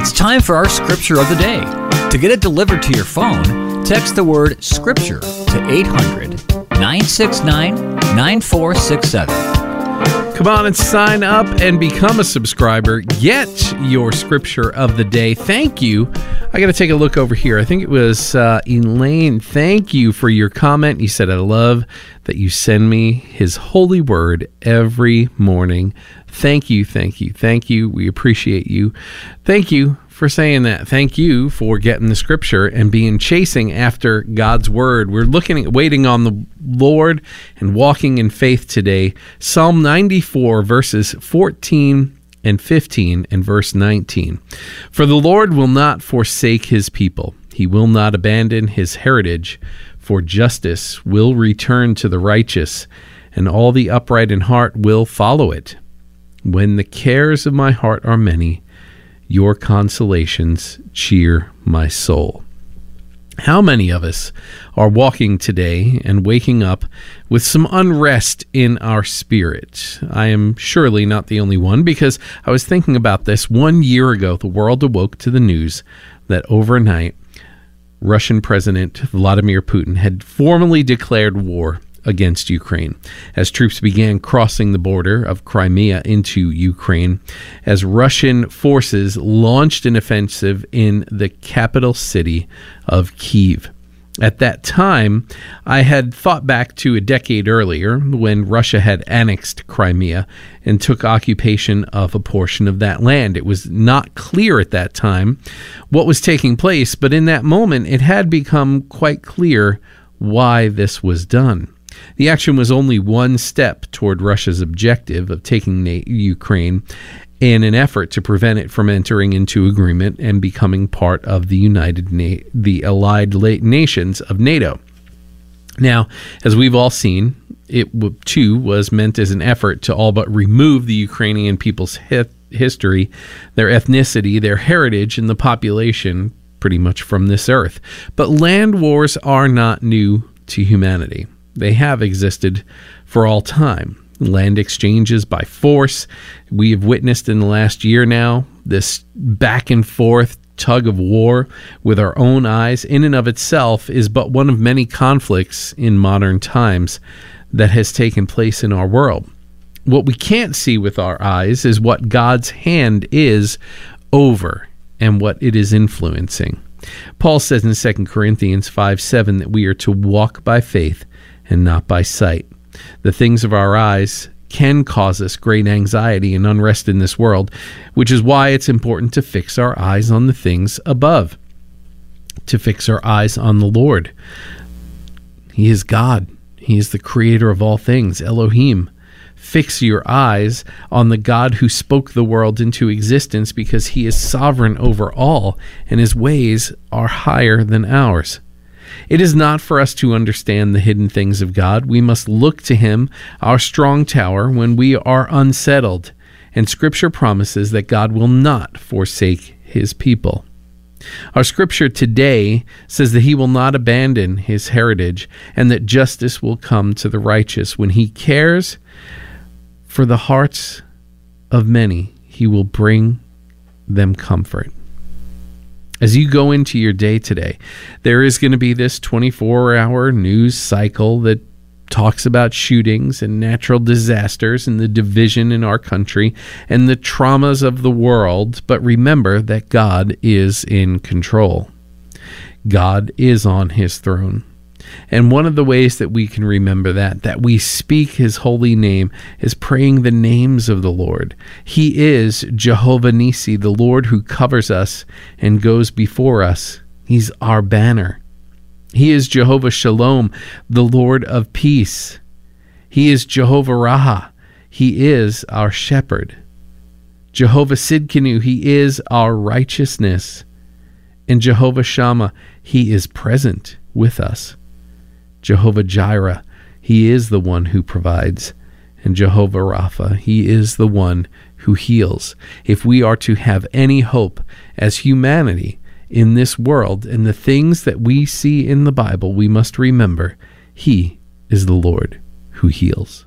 It's time for our scripture of the day. To get it delivered to your phone, text the word scripture to 800 969 9467. Come on and sign up and become a subscriber. Get your scripture of the day. Thank you. I got to take a look over here. I think it was uh, Elaine. Thank you for your comment. You said, I love that you send me his holy word every morning. Thank you, thank you, thank you. We appreciate you. Thank you for saying that. Thank you for getting the scripture and being chasing after God's word. We're looking at waiting on the Lord and walking in faith today. Psalm 94, verses 14 and 15 and verse 19. For the Lord will not forsake his people, he will not abandon his heritage, for justice will return to the righteous, and all the upright in heart will follow it. When the cares of my heart are many, your consolations cheer my soul. How many of us are walking today and waking up with some unrest in our spirit? I am surely not the only one because I was thinking about this one year ago. The world awoke to the news that overnight Russian President Vladimir Putin had formally declared war against Ukraine. As troops began crossing the border of Crimea into Ukraine, as Russian forces launched an offensive in the capital city of Kiev. At that time, I had thought back to a decade earlier when Russia had annexed Crimea and took occupation of a portion of that land. It was not clear at that time what was taking place, but in that moment, it had become quite clear why this was done. The action was only one step toward Russia's objective of taking Ukraine in an effort to prevent it from entering into agreement and becoming part of the United Na- the Allied Nations of NATO. Now, as we've all seen, it too was meant as an effort to all but remove the Ukrainian people's hi- history, their ethnicity, their heritage, and the population pretty much from this earth. But land wars are not new to humanity. They have existed for all time. Land exchanges by force. We have witnessed in the last year now this back and forth tug of war with our own eyes, in and of itself, is but one of many conflicts in modern times that has taken place in our world. What we can't see with our eyes is what God's hand is over and what it is influencing. Paul says in 2 Corinthians 5 7 that we are to walk by faith and not by sight. The things of our eyes can cause us great anxiety and unrest in this world, which is why it's important to fix our eyes on the things above, to fix our eyes on the Lord. He is God, He is the creator of all things, Elohim. Fix your eyes on the God who spoke the world into existence because He is sovereign over all, and His ways are higher than ours. It is not for us to understand the hidden things of God. We must look to Him, our strong tower, when we are unsettled. And Scripture promises that God will not forsake His people. Our scripture today says that he will not abandon his heritage and that justice will come to the righteous. When he cares for the hearts of many, he will bring them comfort as you go into your day today, there is going to be this 24 hour news cycle that talks about shootings and natural disasters and the division in our country and the traumas of the world. But remember that God is in control, God is on his throne. And one of the ways that we can remember that, that we speak his holy name, is praying the names of the Lord. He is Jehovah Nissi, the Lord who covers us and goes before us. He's our banner. He is Jehovah Shalom, the Lord of peace. He is Jehovah Raah. He is our shepherd. Jehovah Tsidkenu, he is our righteousness. And Jehovah Shammah, he is present with us. Jehovah Jireh, He is the one who provides. And Jehovah Rapha, He is the one who heals. If we are to have any hope as humanity in this world and the things that we see in the Bible, we must remember He is the Lord who heals.